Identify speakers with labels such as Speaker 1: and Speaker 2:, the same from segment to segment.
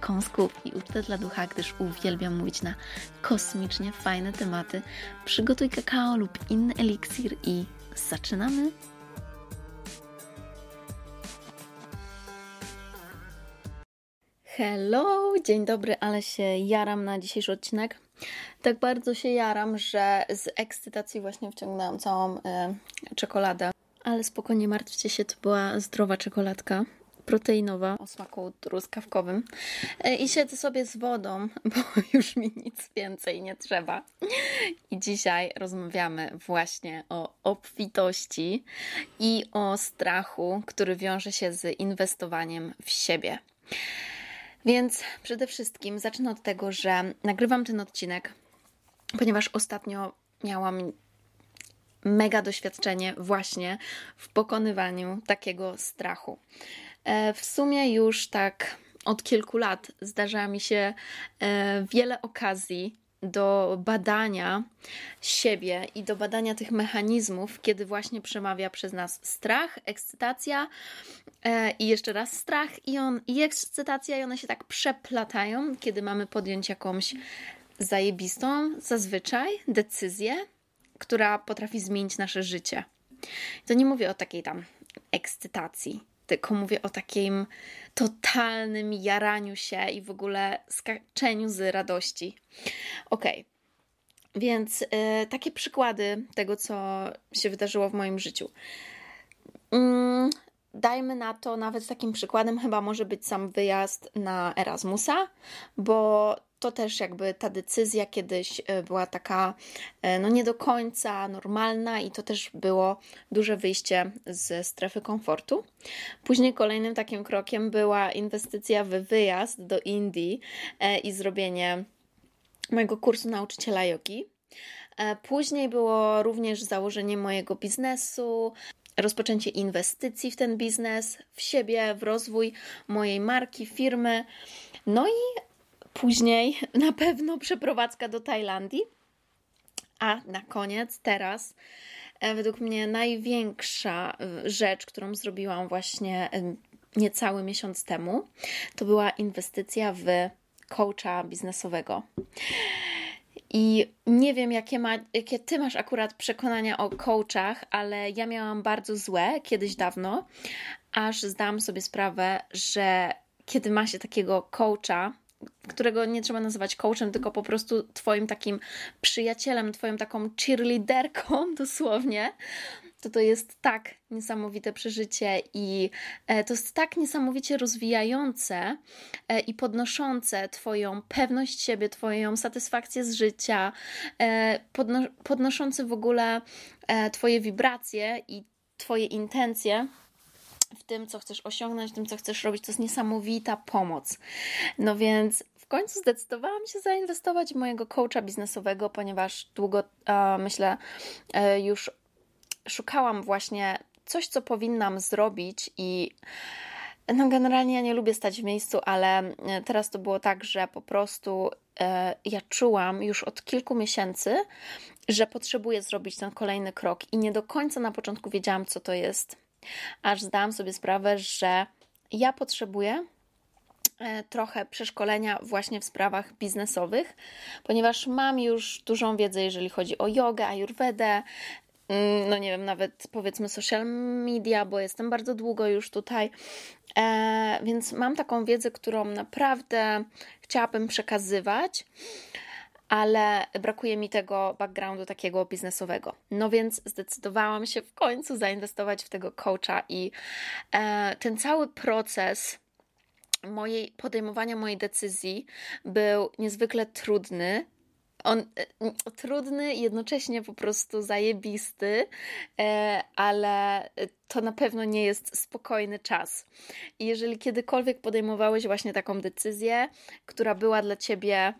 Speaker 1: kąsków i ucztę dla ducha, gdyż uwielbiam mówić na kosmicznie fajne tematy. Przygotuj kakao lub inny eliksir i zaczynamy! Hello, dzień dobry, ale się jaram na dzisiejszy odcinek. Tak bardzo się jaram, że z ekscytacji właśnie wciągnęłam całą y, czekoladę. Ale spokojnie martwcie się, to była zdrowa czekoladka proteinowa o smaku truskawkowym e, i siedzę sobie z wodą, bo już mi nic więcej nie trzeba. I dzisiaj rozmawiamy właśnie o obfitości i o strachu, który wiąże się z inwestowaniem w siebie. Więc przede wszystkim zacznę od tego, że nagrywam ten odcinek, ponieważ ostatnio miałam mega doświadczenie właśnie w pokonywaniu takiego strachu. E, w sumie już tak od kilku lat zdarza mi się e, wiele okazji do badania siebie i do badania tych mechanizmów, kiedy właśnie przemawia przez nas strach, ekscytacja e, i jeszcze raz strach i, on, i ekscytacja, i one się tak przeplatają, kiedy mamy podjąć jakąś zajebistą zazwyczaj decyzję, która potrafi zmienić nasze życie. To nie mówię o takiej tam ekscytacji, tylko mówię o takim totalnym jaraniu się i w ogóle skaczeniu z radości. Ok, więc y, takie przykłady tego, co się wydarzyło w moim życiu. Mm, dajmy na to, nawet takim przykładem chyba może być sam wyjazd na Erasmusa, bo to też jakby ta decyzja kiedyś e, była taka e, no nie do końca normalna i to też było duże wyjście ze strefy komfortu. Później kolejnym takim krokiem była inwestycja w wyjazd do Indii e, i zrobienie mojego kursu nauczyciela jogi. Później było również założenie mojego biznesu, rozpoczęcie inwestycji w ten biznes, w siebie, w rozwój mojej marki, firmy. No i Później na pewno przeprowadzka do Tajlandii. A na koniec, teraz, e, według mnie największa e, rzecz, którą zrobiłam właśnie e, niecały miesiąc temu, to była inwestycja w coacha biznesowego. I nie wiem, jakie, ma, jakie ty masz akurat przekonania o coachach, ale ja miałam bardzo złe kiedyś dawno, aż zdałam sobie sprawę, że kiedy ma się takiego coacha, którego nie trzeba nazywać coachem, tylko po prostu Twoim takim przyjacielem, Twoją taką cheerleaderką dosłownie, to to jest tak niesamowite przeżycie i e, to jest tak niesamowicie rozwijające e, i podnoszące Twoją pewność siebie, Twoją satysfakcję z życia, e, podno podnoszące w ogóle Twoje wibracje i Twoje intencje w tym, co chcesz osiągnąć, w tym, co chcesz robić. To jest niesamowita pomoc. No więc w końcu zdecydowałam się zainwestować w mojego coacha biznesowego, ponieważ długo, e, myślę, e, już szukałam właśnie coś, co powinnam zrobić i no generalnie ja nie lubię stać w miejscu, ale e, teraz to było tak, że po prostu ja czułam już od kilku miesięcy, że potrzebuję zrobić ten kolejny krok i nie do końca na początku wiedziałam, co to jest aż zdałam sobie sprawę, że ja potrzebuję e, trochę przeszkolenia właśnie w sprawach biznesowych, ponieważ mam już dużą wiedzę, jeżeli chodzi o jogę, ayurvedę, mm, no nie wiem, nawet powiedzmy social media, bo jestem bardzo długo już tutaj, e, więc mam taką wiedzę, którą naprawdę chciałabym przekazywać ale brakuje mi tego backgroundu takiego biznesowego. No więc zdecydowałam się w końcu zainwestować w tego coacha i e, ten cały proces mojej podejmowania mojej decyzji był niezwykle trudny, on e, trudny, jednocześnie po prostu zajebisty, e, ale to na pewno nie jest spokojny czas. I jeżeli kiedykolwiek podejmowałeś właśnie taką decyzję, która była dla ciebie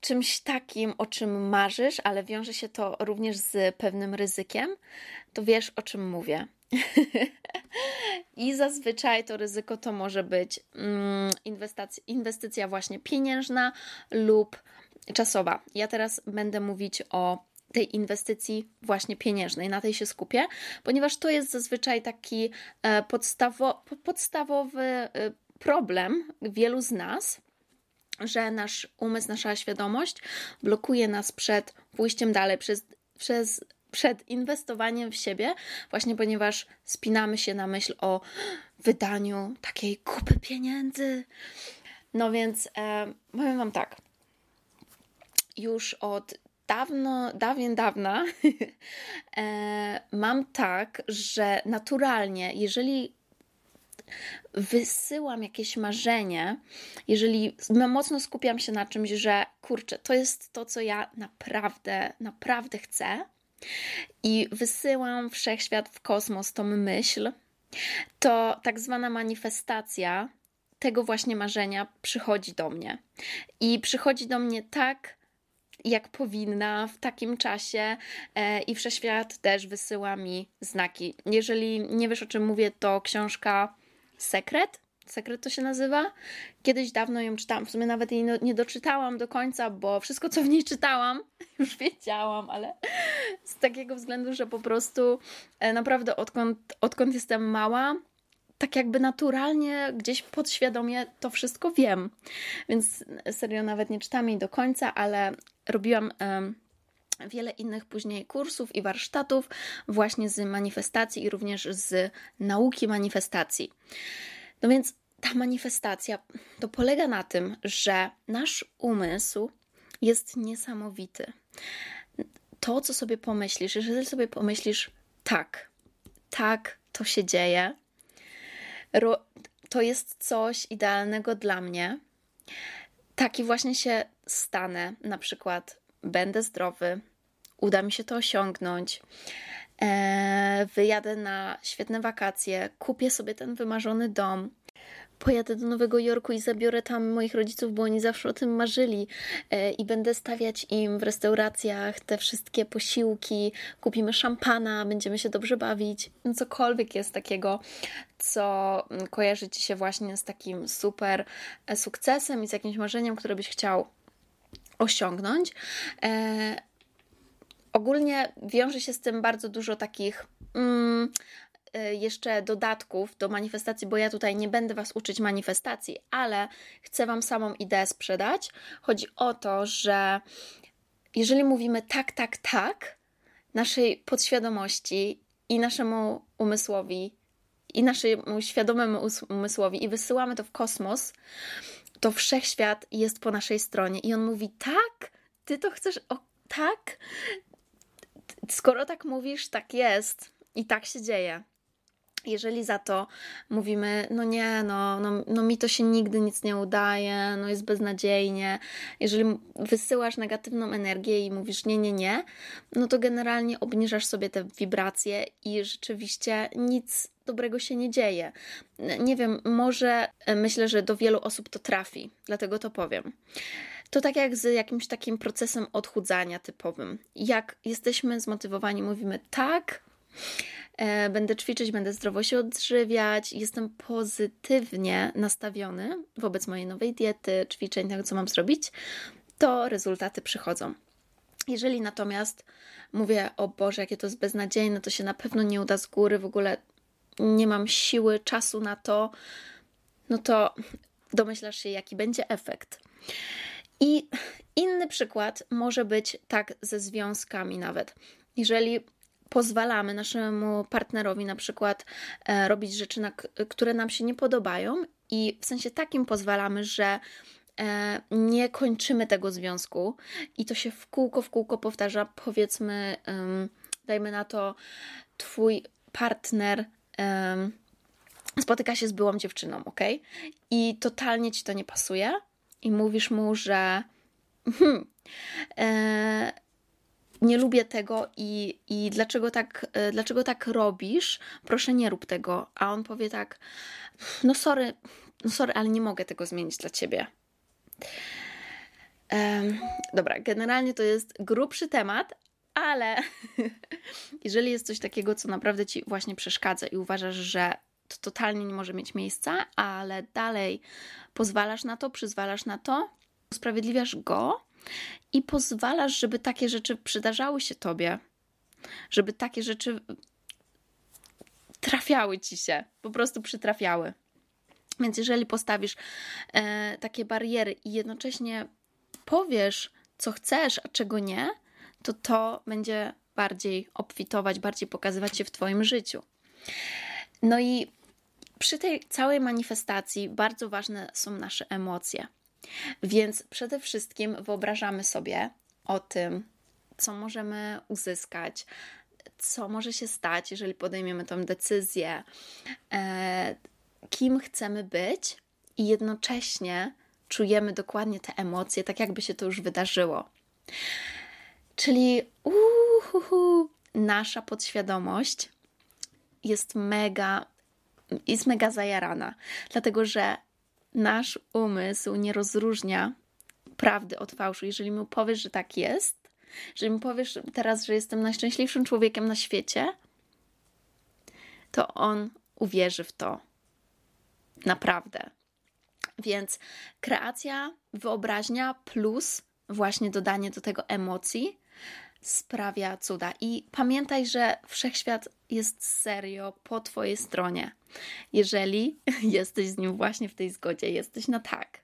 Speaker 1: czymś takim, o czym marzysz, ale wiąże się to również z pewnym ryzykiem, to wiesz, o czym mówię. I zazwyczaj to ryzyko to może być mm, inwestycja, inwestycja właśnie pieniężna lub czasowa. Ja teraz będę mówić o tej inwestycji właśnie pieniężnej, na tej się skupię, ponieważ to jest zazwyczaj taki e, podstawo, podstawowy e, problem wielu z nas, że nasz umysł, nasza świadomość blokuje nas przed pójściem dalej, przez, przez przed inwestowaniem w siebie, właśnie ponieważ spinamy się na myśl o wydaniu takiej kupy pieniędzy. No więc e, powiem Wam tak. Już od dawno, dawien dawna e, mam tak, że naturalnie, jeżeli wysyłam jakieś marzenie, jeżeli mocno skupiam się na czymś, że kurczę, to jest to, co ja naprawdę, naprawdę chcę, i wysyłam wszechświat w kosmos tą myśl, to tak zwana manifestacja tego właśnie marzenia przychodzi do mnie. I przychodzi do mnie tak, jak powinna w takim czasie e, i wszechświat też wysyła mi znaki. Jeżeli nie wiesz o czym mówię, to książka Sekret Sekret to się nazywa. Kiedyś dawno ją czytałam, w sumie nawet jej nie doczytałam do końca, bo wszystko co w niej czytałam już wiedziałam, ale z takiego względu, że po prostu e, naprawdę odkąd, odkąd jestem mała, tak jakby naturalnie gdzieś podświadomie to wszystko wiem. Więc serio nawet nie czytam jej do końca, ale robiłam wiele innych później kursów i warsztatów właśnie z manifestacji i również z nauki manifestacji. No więc ta manifestacja to polega na tym, że nasz umysł jest niesamowity. To, co sobie pomyślisz, jeżeli sobie pomyślisz, tak, tak, to się dzieje, to jest coś idealnego dla mnie, taki właśnie się stanę. Na przykład, będę zdrowy, uda mi się to osiągnąć, e, wyjadę na świetne wakacje, kupię sobie ten wymarzony dom, pojadę do Nowego Jorku i zabiorę tam moich rodziców, bo oni zawsze o tym marzyli e, i będę stawiać im w restauracjach te wszystkie posiłki, kupimy szampana, będziemy się dobrze bawić. No cokolwiek jest takiego, co kojarzy Ci się właśnie z takim super e, sukcesem i z jakimś marzeniem, które byś chciał osiągnąć. E, ogólnie wiąże się z tym bardzo dużo takich mm, Y, jeszcze dodatków do manifestacji, bo ja tutaj nie będę Was uczyć manifestacji, ale chcę Wam samą ideę sprzedać. Chodzi o to, że jeżeli mówimy tak, tak, tak, naszej podświadomości i naszemu umysłowi, i naszemu świadomemu umysłowi, i wysyłamy to w kosmos, to wszechświat jest po naszej stronie i on mówi: Tak, ty to chcesz, o tak. Skoro tak mówisz, tak jest i tak się dzieje. Jeżeli za to mówimy, no nie, no, no, no mi to się nigdy nic nie udaje, no jest beznadziejnie, jeżeli wysyłasz negatywną energię i mówisz nie, nie, nie, no to generalnie obniżasz sobie te wibracje i rzeczywiście nic dobrego się nie dzieje. Nie wiem, może e, myślę, że do wielu osób to trafi, dlatego to powiem. To tak jak z jakimś takim procesem odchudzania typowym. Jak jesteśmy zmotywowani, mówimy tak, E, będę ćwiczyć, będę zdrowo się odżywiać, jestem pozytywnie nastawiony wobec mojej nowej diety, ćwiczeń, tego co mam zrobić, to rezultaty przychodzą. Jeżeli natomiast mówię, o Boże, jakie to jest beznadziejne, to się na pewno nie uda z góry, w ogóle nie mam siły, czasu na to, no to domyślasz się, jaki będzie efekt. I inny przykład może być tak ze związkami nawet. Jeżeli pozwalamy naszemu partnerowi na przykład e, robić rzeczy, które nam się nie podobają, i w sensie takim pozwalamy, że e, nie kończymy tego związku i to się w kółko, w kółko powtarza. Powiedzmy, dajmy na to, twój partner spotyka się z byłą dziewczyną, ok? I totalnie ci to nie pasuje, i mówisz mu, że hmm, e, nie lubię tego i, i dlaczego, tak, e, dlaczego tak robisz? Proszę nie rób tego. A on powie tak, no sorry, no sorry, ale nie mogę tego zmienić dla ciebie. Dobra, generalnie to jest grubszy temat, ale jeżeli jest coś takiego, co naprawdę ci właśnie przeszkadza i uważasz, że to totalnie nie może mieć miejsca, ale dalej pozwalasz na to, przyzwalasz na to, usprawiedliwiasz go i pozwalasz, żeby takie rzeczy przydarzały się tobie, żeby takie rzeczy trafiały ci się, po prostu przytrafiały. Więc jeżeli postawisz e, takie bariery i jednocześnie powiesz, co chcesz, a czego nie, to to będzie bardziej obfitować, bardziej pokazywać się w Twoim życiu. No i przy tej całej manifestacji bardzo ważne są nasze emocje. Więc przede wszystkim wyobrażamy sobie o tym, co możemy uzyskać, co może się stać, jeżeli podejmiemy tę decyzję, e, kim chcemy być, i jednocześnie czujemy dokładnie te emocje, tak jakby się to już wydarzyło. Czyli uhuhu, nasza podświadomość jest mega, jest mega zajarana, dlatego że nasz umysł nie rozróżnia prawdy od fałszu. Jeżeli mu powiesz, że tak jest, jeżeli mu powiesz teraz, że jestem najszczęśliwszym człowiekiem na świecie, to on uwierzy w to. Naprawdę. Więc kreacja, wyobraźnia plus właśnie dodanie do tego emocji sprawia cuda. I pamiętaj, że wszechświat jest serio po Twojej stronie. Jeżeli jesteś z nim właśnie w tej zgodzie, jesteś na tak.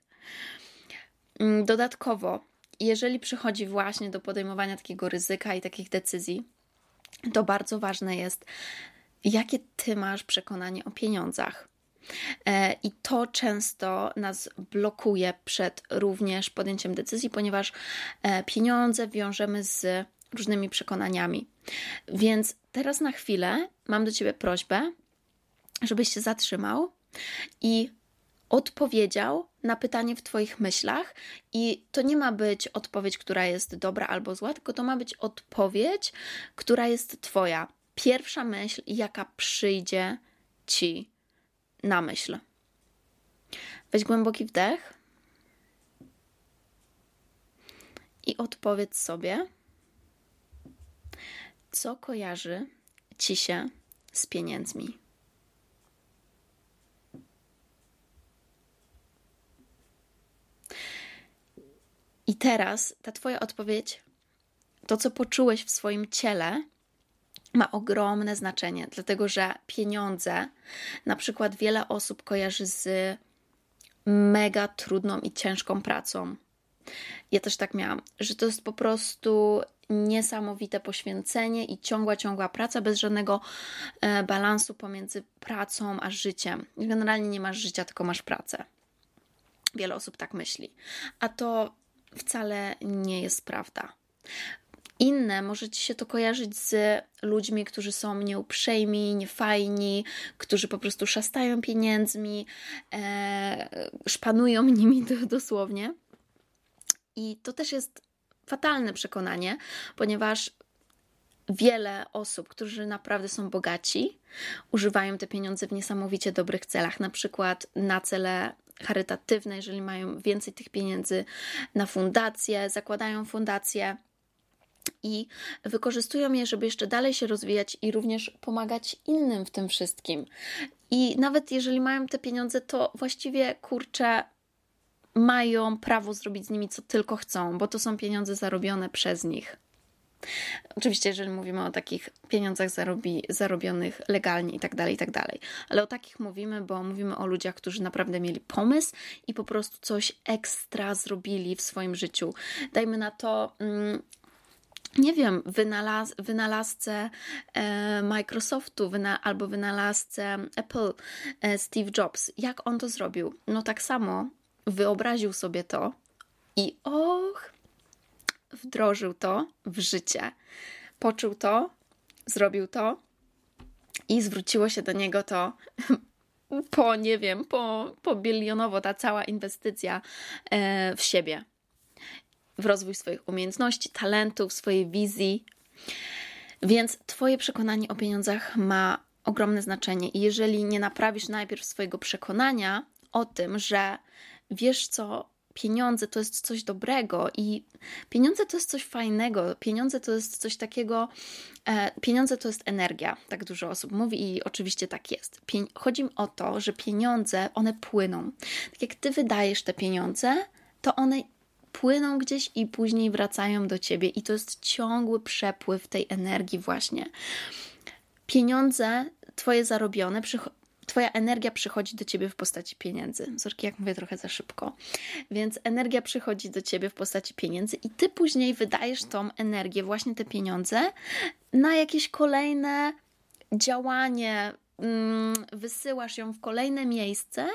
Speaker 1: Mm, dodatkowo, jeżeli przychodzi właśnie do podejmowania takiego ryzyka i takich decyzji, to bardzo ważne jest, jakie Ty masz przekonanie o pieniądzach. E, I to często nas blokuje przed również podjęciem decyzji, ponieważ e, pieniądze wiążemy z różnymi przekonaniami. Więc teraz na chwilę mam do Ciebie prośbę, żebyś się zatrzymał i odpowiedział na pytanie w Twoich myślach. I to nie ma być odpowiedź, która jest dobra albo zła, tylko to ma być odpowiedź, która jest Twoja. Pierwsza myśl, jaka przyjdzie Ci na myśl. Weź głęboki wdech i odpowiedz sobie, co kojarzy ci się z pieniędzmi. I teraz ta Twoja odpowiedź, to co poczułeś w swoim ciele, ma ogromne znaczenie, dlatego że pieniądze, na przykład wiele osób kojarzy z mega trudną i ciężką pracą. Ja też tak miałam, że to jest po prostu niesamowite poświęcenie i ciągła, ciągła praca bez żadnego e, balansu pomiędzy pracą a życiem. Generalnie nie masz życia, tylko masz pracę. Wiele osób tak myśli, a to wcale nie jest prawda. Inne. Może ci się to kojarzyć z ludźmi, którzy są nieuprzejmi, niefajni, którzy po prostu szastają pieniędzmi, e, szpanują nimi dosłownie. I to też jest fatalne przekonanie, ponieważ wiele osób, którzy naprawdę są bogaci, używają te pieniądze w niesamowicie dobrych celach, na przykład na cele charytatywne, jeżeli mają więcej tych pieniędzy, na fundacje, zakładają fundacje i wykorzystują je, żeby jeszcze dalej się rozwijać i również pomagać innym w tym wszystkim. I nawet jeżeli mają te pieniądze, to właściwie kurczę, mają prawo zrobić z nimi co tylko chcą, bo to są pieniądze zarobione przez nich. Oczywiście, jeżeli mówimy o takich pieniądzach zarobi, zarobionych legalnie i tak dalej, i tak dalej. Ale o takich mówimy, bo mówimy o ludziach, którzy naprawdę mieli pomysł i po prostu coś ekstra zrobili w swoim życiu. Dajmy na to. Nie wiem, wynalaz, wynalazcę e, Microsoftu wyna, albo wynalazcę Apple e, Steve Jobs. Jak on to zrobił? No tak samo wyobraził sobie to i och, wdrożył to w życie. Poczuł to, zrobił to i zwróciło się do niego to po, nie wiem, po, po bilionowo ta cała inwestycja e, w siebie. W rozwój swoich umiejętności, talentów, swojej wizji. Więc Twoje przekonanie o pieniądzach ma ogromne znaczenie. I jeżeli nie naprawisz najpierw swojego przekonania o tym, że wiesz co, pieniądze to jest coś dobrego i pieniądze to jest coś fajnego, pieniądze to jest coś takiego, e, pieniądze to jest energia, tak dużo osób mówi i oczywiście tak jest. Pien chodzi o to, że pieniądze, one płyną. Tak jak ty wydajesz te pieniądze, to one płyną gdzieś i później wracają do ciebie i to jest ciągły przepływ tej energii właśnie. Pieniądze twoje zarobione Twoja energia przychodzi do ciebie w postaci pieniędzy. Zorki, jak mówię trochę za szybko. Więc energia przychodzi do ciebie w postaci pieniędzy, i ty później wydajesz tą energię, właśnie te pieniądze, na jakieś kolejne działanie, mm, wysyłasz ją w kolejne miejsce,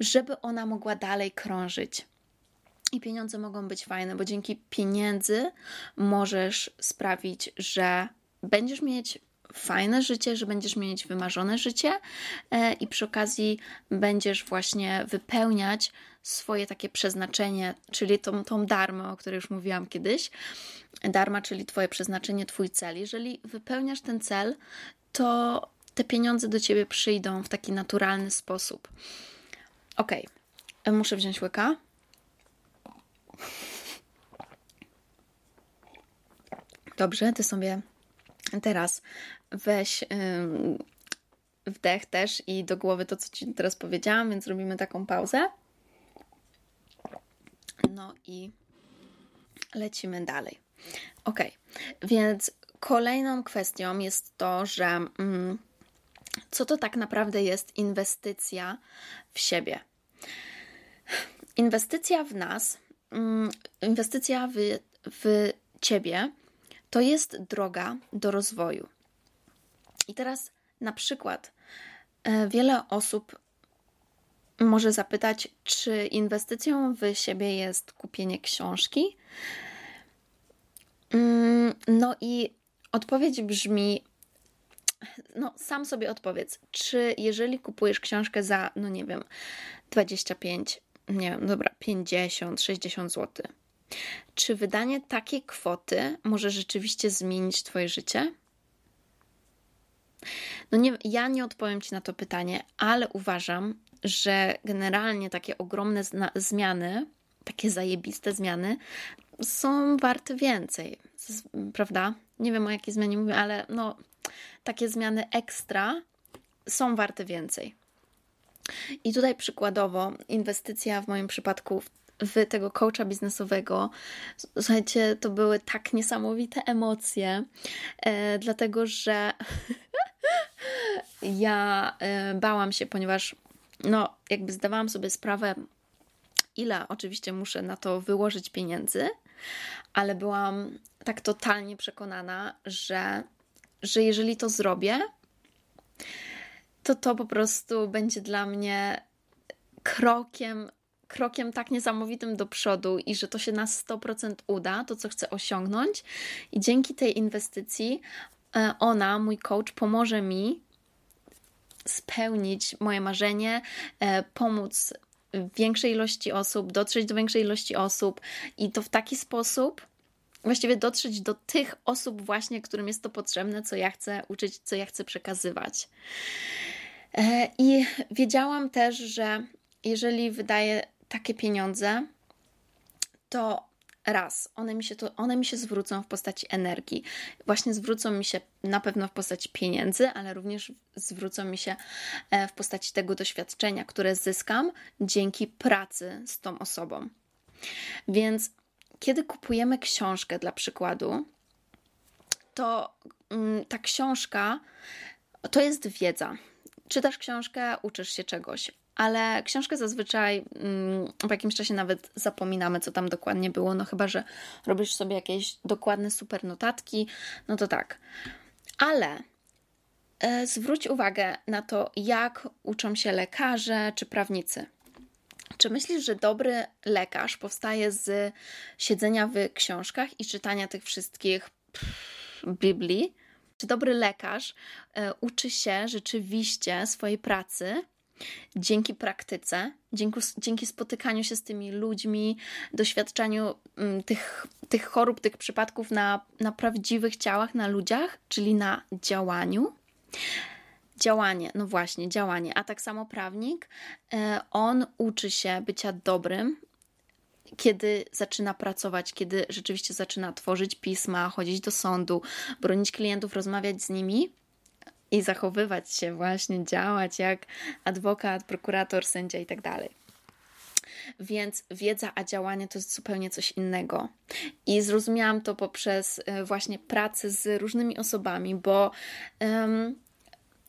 Speaker 1: żeby ona mogła dalej krążyć. I pieniądze mogą być fajne, bo dzięki pieniędzy możesz sprawić, że będziesz mieć fajne życie, że będziesz mieć wymarzone życie e, i przy okazji będziesz właśnie wypełniać swoje takie przeznaczenie, czyli tą, tą darmę, o której już mówiłam kiedyś. Darma, czyli Twoje przeznaczenie, Twój cel. Jeżeli wypełniasz ten cel, to te pieniądze do Ciebie przyjdą w taki naturalny sposób. Ok, muszę wziąć łyka. Dobrze, ty sobie teraz weź wdech też i do głowy to, co Ci teraz powiedziałam, więc robimy taką pauzę. No i lecimy dalej. Ok, więc kolejną kwestią jest to, że mm, co to tak naprawdę jest inwestycja w siebie. Inwestycja w nas, mm, inwestycja w, w ciebie to jest droga do rozwoju. I teraz na przykład e, wiele osób może zapytać, czy inwestycją w siebie jest kupienie książki. Mm, no i odpowiedź brzmi: no, sam sobie odpowiedz, czy jeżeli kupujesz książkę za, no nie wiem, 25, nie wiem, dobra, 50, 60 zł, czy wydanie takiej kwoty może rzeczywiście zmienić Twoje życie? No nie, ja nie odpowiem Ci na to pytanie, ale uważam, że generalnie takie ogromne zmiany, takie zajebiste zmiany są warte więcej, prawda? Nie wiem o jakiej zmianie mówię, ale no takie zmiany ekstra są warte więcej. I tutaj przykładowo inwestycja w moim przypadku w tego coacha biznesowego. Słuchajcie, to były tak niesamowite emocje, e, dlatego że ja e, bałam się, ponieważ no, jakby zdawałam sobie sprawę, ile oczywiście muszę na to wyłożyć pieniędzy, ale byłam tak totalnie przekonana, że, że jeżeli to zrobię, to to po prostu będzie dla mnie krokiem, krokiem tak niesamowitym do przodu i że to się na 100% uda, to co chcę osiągnąć. I dzięki tej inwestycji e, ona, mój coach, pomoże mi spełnić moje marzenie, e, pomóc większej ilości osób, dotrzeć do większej ilości osób i to w taki sposób, właściwie dotrzeć do tych osób właśnie, którym jest to potrzebne, co ja chcę uczyć, co ja chcę przekazywać. E, I wiedziałam też, że jeżeli wydaję takie pieniądze, to raz, one mi, się to, one mi się zwrócą w postaci energii. Właśnie zwrócą mi się na pewno w postaci pieniędzy, ale również zwrócą mi się e, w postaci tego doświadczenia, które zyskam dzięki pracy z tą osobą. Więc kiedy kupujemy książkę, dla przykładu, to mm, ta książka to jest wiedza. Czytasz książkę, uczysz się czegoś, ale książkę zazwyczaj mm, w jakimś czasie nawet zapominamy, co tam dokładnie było. No chyba, że robisz sobie jakieś dokładne super notatki, no to tak. Ale e, zwróć uwagę na to, jak uczą się lekarze czy prawnicy. Czy myślisz, że dobry lekarz powstaje z siedzenia w książkach i czytania tych wszystkich Biblii? Czy dobry lekarz e, uczy się rzeczywiście swojej pracy dzięki praktyce, dzięki, dzięki spotykaniu się z tymi ludźmi, doświadczaniu mm, tych, tych chorób, tych przypadków na, na prawdziwych ciałach, na ludziach, czyli na działaniu. Działanie, no właśnie, działanie. A tak samo prawnik, e, on uczy się bycia dobrym, kiedy zaczyna pracować, kiedy rzeczywiście zaczyna tworzyć pisma, chodzić do sądu, bronić klientów, rozmawiać z nimi i zachowywać się, właśnie działać jak adwokat, prokurator, sędzia i tak dalej. Więc wiedza, a działanie to jest zupełnie coś innego. I zrozumiałam to poprzez e, właśnie pracę z różnymi osobami, bo um,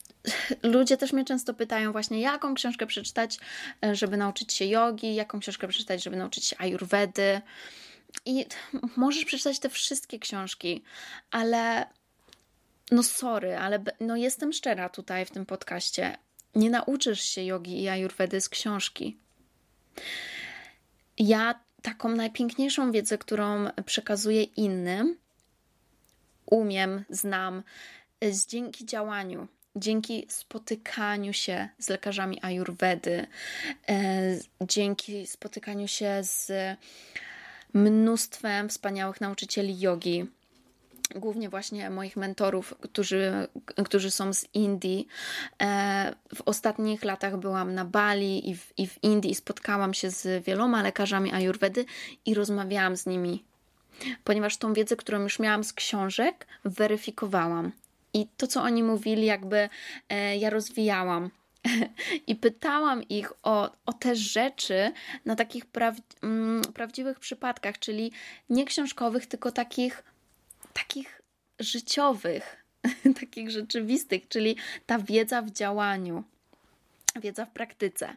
Speaker 1: ludzie też mnie często pytają właśnie, jaką książkę przeczytać, e, żeby nauczyć się jogi, jaką książkę przeczytać, żeby nauczyć się ayurvedy. I możesz przeczytać te wszystkie książki, ale no sorry, ale no jestem szczera tutaj w tym podcaście. Nie nauczysz się jogi i ayurvedy z książki. Ja taką najpiękniejszą wiedzę, którą przekazuję innym, umiem, znam dzięki działaniu, dzięki spotykaniu się z lekarzami ayurvedy, e, dzięki spotykaniu się z mnóstwem wspaniałych nauczycieli jogi głównie właśnie moich mentorów, którzy, którzy są z Indii. E, w ostatnich latach byłam na Bali i w, i w Indii spotkałam się z wieloma lekarzami ayurvedy i rozmawiałam z nimi, ponieważ tą wiedzę, którą już miałam z książek, weryfikowałam. I to, co oni mówili, jakby e, ja rozwijałam. I pytałam ich o, o te rzeczy na takich mm, prawdziwych przypadkach, czyli nie książkowych, tylko takich takich życiowych, takich rzeczywistych, czyli ta wiedza w działaniu, wiedza w praktyce.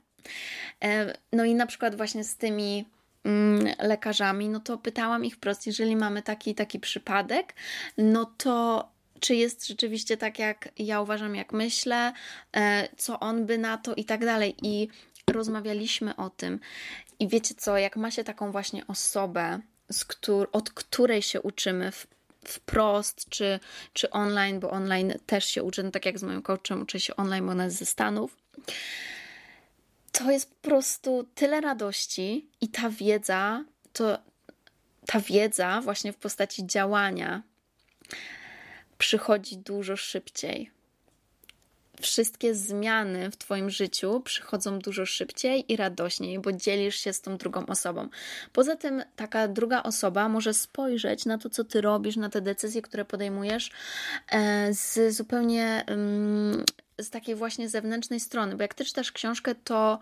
Speaker 1: E, no i na przykład właśnie z tymi mm, lekarzami, no to pytałam ich wprost, jeżeli mamy taki taki przypadek, no to czy jest rzeczywiście tak, jak ja uważam, jak myślę, e, co on by na to i tak dalej. I rozmawialiśmy o tym. I wiecie co, jak ma się taką właśnie osobę, z któr od której się uczymy w wprost, czy, czy online, bo online też się uczę, no tak jak z moim coachem uczę się online, bo ona jest ze Stanów. To jest po prostu tyle radości i ta wiedza, to ta wiedza właśnie w postaci działania przychodzi dużo szybciej wszystkie zmiany w Twoim życiu przychodzą dużo szybciej i radośniej, bo dzielisz się z tą drugą osobą. Poza tym, taka druga osoba może spojrzeć na to, co Ty robisz, na te decyzje, które podejmujesz e, z zupełnie z takiej właśnie zewnętrznej strony, bo jak Ty czytasz książkę, to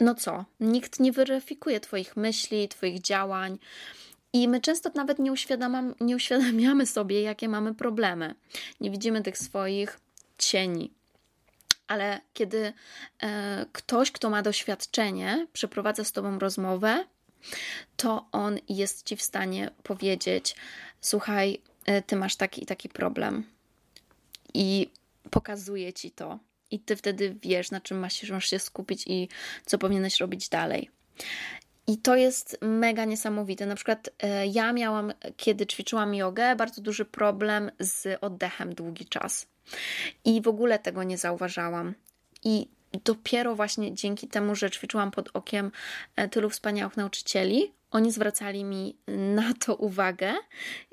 Speaker 1: no co, nikt nie weryfikuje Twoich myśli, Twoich działań. I my często nawet nie, nie uświadamiamy sobie, jakie mamy problemy. Nie widzimy tych swoich cieni ale kiedy e, ktoś, kto ma doświadczenie, przeprowadza z tobą rozmowę, to on jest ci w stanie powiedzieć: Słuchaj, e, ty masz taki i taki problem. I pokazuje ci to. I ty wtedy wiesz, na czym masz, masz się skupić i co powinieneś robić dalej. I to jest mega niesamowite. Na przykład e, ja miałam, kiedy ćwiczyłam jogę, bardzo duży problem z oddechem długi czas. I w ogóle tego nie zauważałam. I dopiero właśnie dzięki temu, że ćwiczyłam pod okiem e, tylu wspaniałych nauczycieli, oni zwracali mi na to uwagę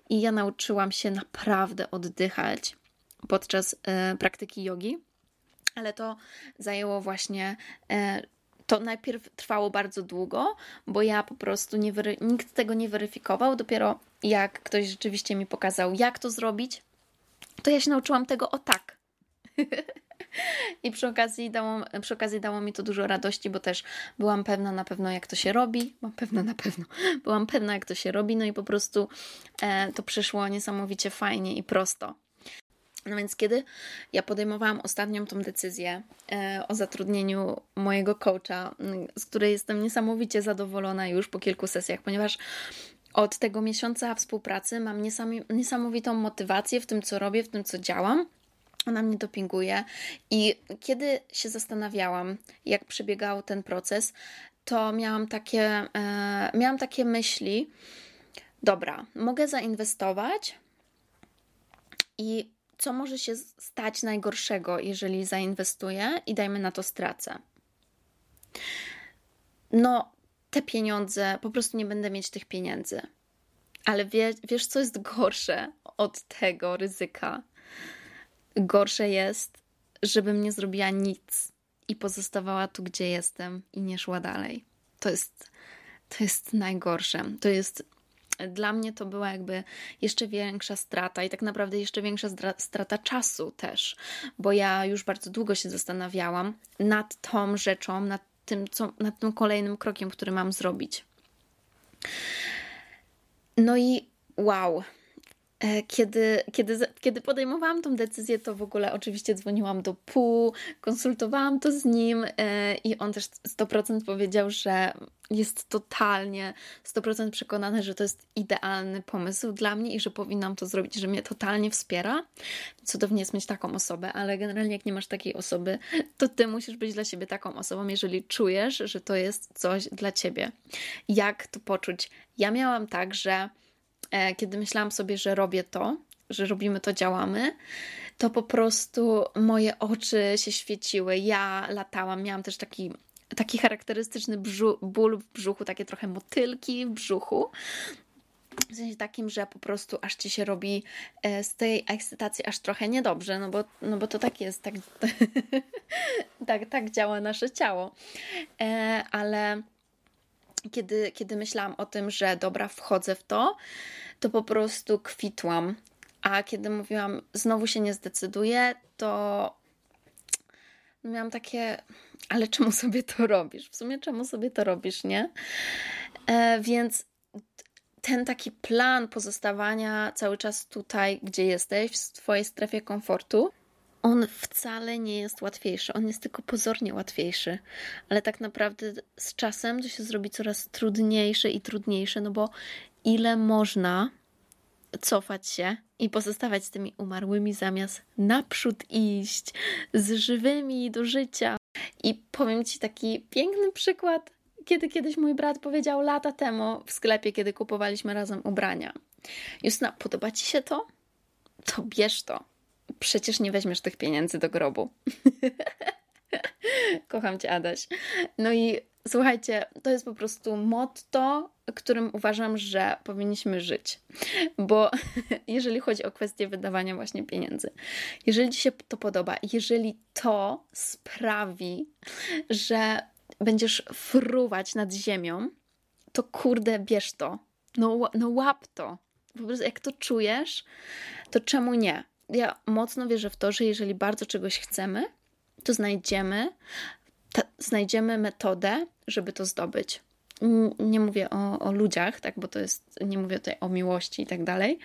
Speaker 1: i ja nauczyłam się naprawdę oddychać podczas e, praktyki jogi. Ale to zajęło właśnie e, to najpierw trwało bardzo długo, bo ja po prostu nie nikt tego nie weryfikował. Dopiero jak ktoś rzeczywiście mi pokazał, jak to zrobić, to ja się nauczyłam tego o tak. I przy okazji, dało, przy okazji dało mi to dużo radości, bo też byłam pewna na pewno, jak to się robi. Byłam pewna na pewno. Byłam pewna, jak to się robi, no i po prostu e, to przyszło niesamowicie fajnie i prosto. No więc kiedy ja podejmowałam ostatnią tą decyzję e, o zatrudnieniu mojego coacha, z której jestem niesamowicie zadowolona już po kilku sesjach, ponieważ od tego miesiąca współpracy mam niesamowitą motywację w tym, co robię, w tym, co działam. Ona mnie dopinguje i kiedy się zastanawiałam, jak przebiegał ten proces, to miałam takie, e, miałam takie myśli, dobra, mogę zainwestować i co może się stać najgorszego, jeżeli zainwestuję i dajmy na to stracę? No, te pieniądze, po prostu nie będę mieć tych pieniędzy. Ale wie, wiesz, co jest gorsze od tego ryzyka? Gorsze jest, żebym nie zrobiła nic i pozostawała tu, gdzie jestem i nie szła dalej. To jest, to jest najgorsze. To jest dla mnie to była jakby jeszcze większa strata i tak naprawdę jeszcze większa strata czasu też, bo ja już bardzo długo się zastanawiałam nad tą rzeczą, nad tym, co, nad tym kolejnym krokiem, który mam zrobić. No i wow, kiedy, kiedy, kiedy podejmowałam tą decyzję, to w ogóle oczywiście dzwoniłam do Pół, konsultowałam to z nim e, i on też 100% powiedział, że jest totalnie 100% przekonany, że to jest idealny pomysł dla mnie i że powinnam to zrobić, że mnie totalnie wspiera. Cudownie jest mieć taką osobę, ale generalnie jak nie masz takiej osoby, to ty musisz być dla siebie taką osobą, jeżeli czujesz, że to jest coś dla ciebie. Jak to poczuć? Ja miałam tak, że E, kiedy myślałam sobie, że robię to, że robimy to, działamy, to po prostu moje oczy się świeciły. Ja latałam, miałam też taki, taki charakterystyczny brzu- ból w brzuchu, takie trochę motylki w brzuchu. W sensie takim, że po prostu aż ci się robi e, z tej ekscytacji aż trochę niedobrze, no bo, no bo to tak jest, tak, tak, tak działa nasze ciało. E, ale kiedy, kiedy myślałam o tym, że dobra, wchodzę w to, to po prostu kwitłam. A kiedy mówiłam, znowu się nie zdecyduję, to miałam takie, ale czemu sobie to robisz? W sumie czemu sobie to robisz, nie? E, więc ten taki plan pozostawania cały czas tutaj, gdzie jesteś, w swojej strefie komfortu, on wcale nie jest łatwiejszy, on jest tylko pozornie łatwiejszy, ale tak naprawdę z czasem to się zrobi coraz trudniejsze i trudniejsze, no bo ile można cofać się i pozostawać z tymi umarłymi zamiast naprzód iść z żywymi do życia. I powiem Ci taki piękny przykład, kiedy kiedyś mój brat powiedział lata temu w sklepie, kiedy kupowaliśmy razem ubrania. Justyna, podoba Ci się to? To bierz to przecież nie weźmiesz tych pieniędzy do grobu. Kocham cię, Adaś. No i słuchajcie, to jest po prostu motto, którym uważam, że powinniśmy żyć. Bo jeżeli chodzi o kwestię wydawania właśnie pieniędzy, jeżeli ci się to podoba, jeżeli to sprawi, że będziesz fruwać nad ziemią, to kurde, bierz to. No, no łap to. Po prostu jak to czujesz, to czemu nie? Ja mocno wierzę w to, że jeżeli bardzo czegoś chcemy, to znajdziemy, ta, znajdziemy metodę, żeby to zdobyć. Nie mówię o, o, ludziach, tak, bo to jest, nie mówię tutaj o miłości i tak dalej,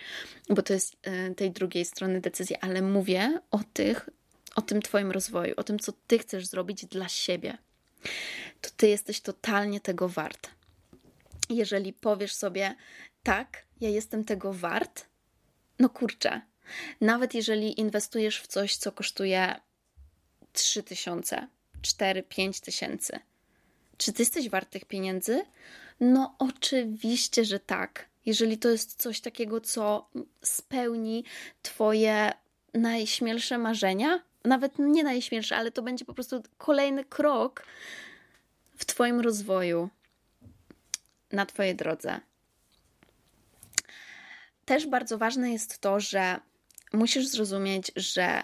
Speaker 1: bo to jest y, tej drugiej strony decyzji, ale mówię o tych, o tym Twoim rozwoju, o tym, co Ty chcesz zrobić dla siebie. To Ty jesteś totalnie tego wart. Jeżeli powiesz sobie, tak, ja jestem tego wart, no kurczę, nawet jeżeli inwestujesz w coś, co kosztuje 3 tysiące, 4, 5 tysięcy, czy ty jesteś wart tych pieniędzy? No, oczywiście, że tak. Jeżeli to jest coś takiego, co spełni Twoje najśmielsze marzenia, nawet nie najśmielsze, ale to będzie po prostu kolejny krok w Twoim rozwoju, na Twojej drodze. Też bardzo ważne jest to, że musisz zrozumieć, że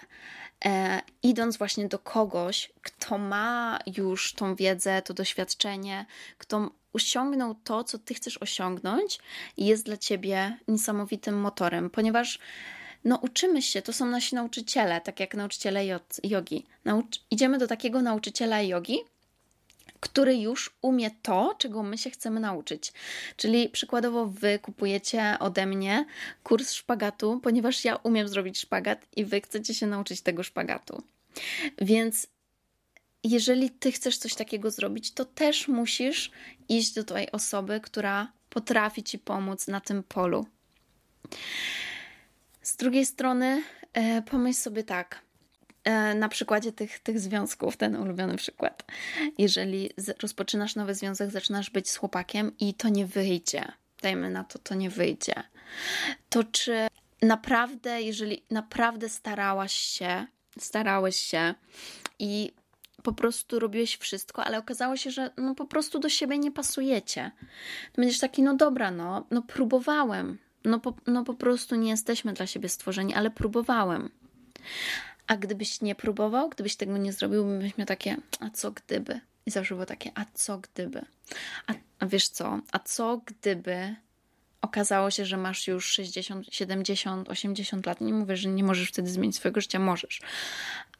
Speaker 1: e, idąc właśnie do kogoś, kto ma już tą wiedzę, to doświadczenie, kto osiągnął to, co ty chcesz osiągnąć, jest dla ciebie niesamowitym motorem, ponieważ no uczymy się, to są nasi nauczyciele, tak jak nauczyciele jogi. Nauc idziemy do takiego nauczyciela jogi, który już umie to, czego my się chcemy nauczyć. Czyli przykładowo wy kupujecie ode mnie kurs szpagatu, ponieważ ja umiem zrobić szpagat i wy chcecie się nauczyć tego szpagatu. Więc jeżeli ty chcesz coś takiego zrobić, to też musisz iść do tej osoby, która potrafi ci pomóc na tym polu. Z drugiej strony, e, pomyśl sobie tak. E, na przykładzie tych, tych związków, ten ulubiony przykład. Jeżeli rozpoczynasz nowy związek, zaczynasz być z chłopakiem i to nie wyjdzie, dajmy na to, to nie wyjdzie, to czy naprawdę, jeżeli naprawdę starałaś się, starałeś się i po prostu robiłeś wszystko, ale okazało się, że no po prostu do siebie nie pasujecie. To będziesz taki, no dobra, no, no próbowałem. No po, no po prostu nie jesteśmy dla siebie stworzeni, ale próbowałem. A gdybyś nie próbował, gdybyś tego nie zrobił, byś miał takie, a co gdyby? I zawsze było takie, a co gdyby? A, a wiesz co? A co gdyby okazało się, że masz już 60, 70, 80 lat? Nie mówię, że nie możesz wtedy zmienić swojego życia, możesz.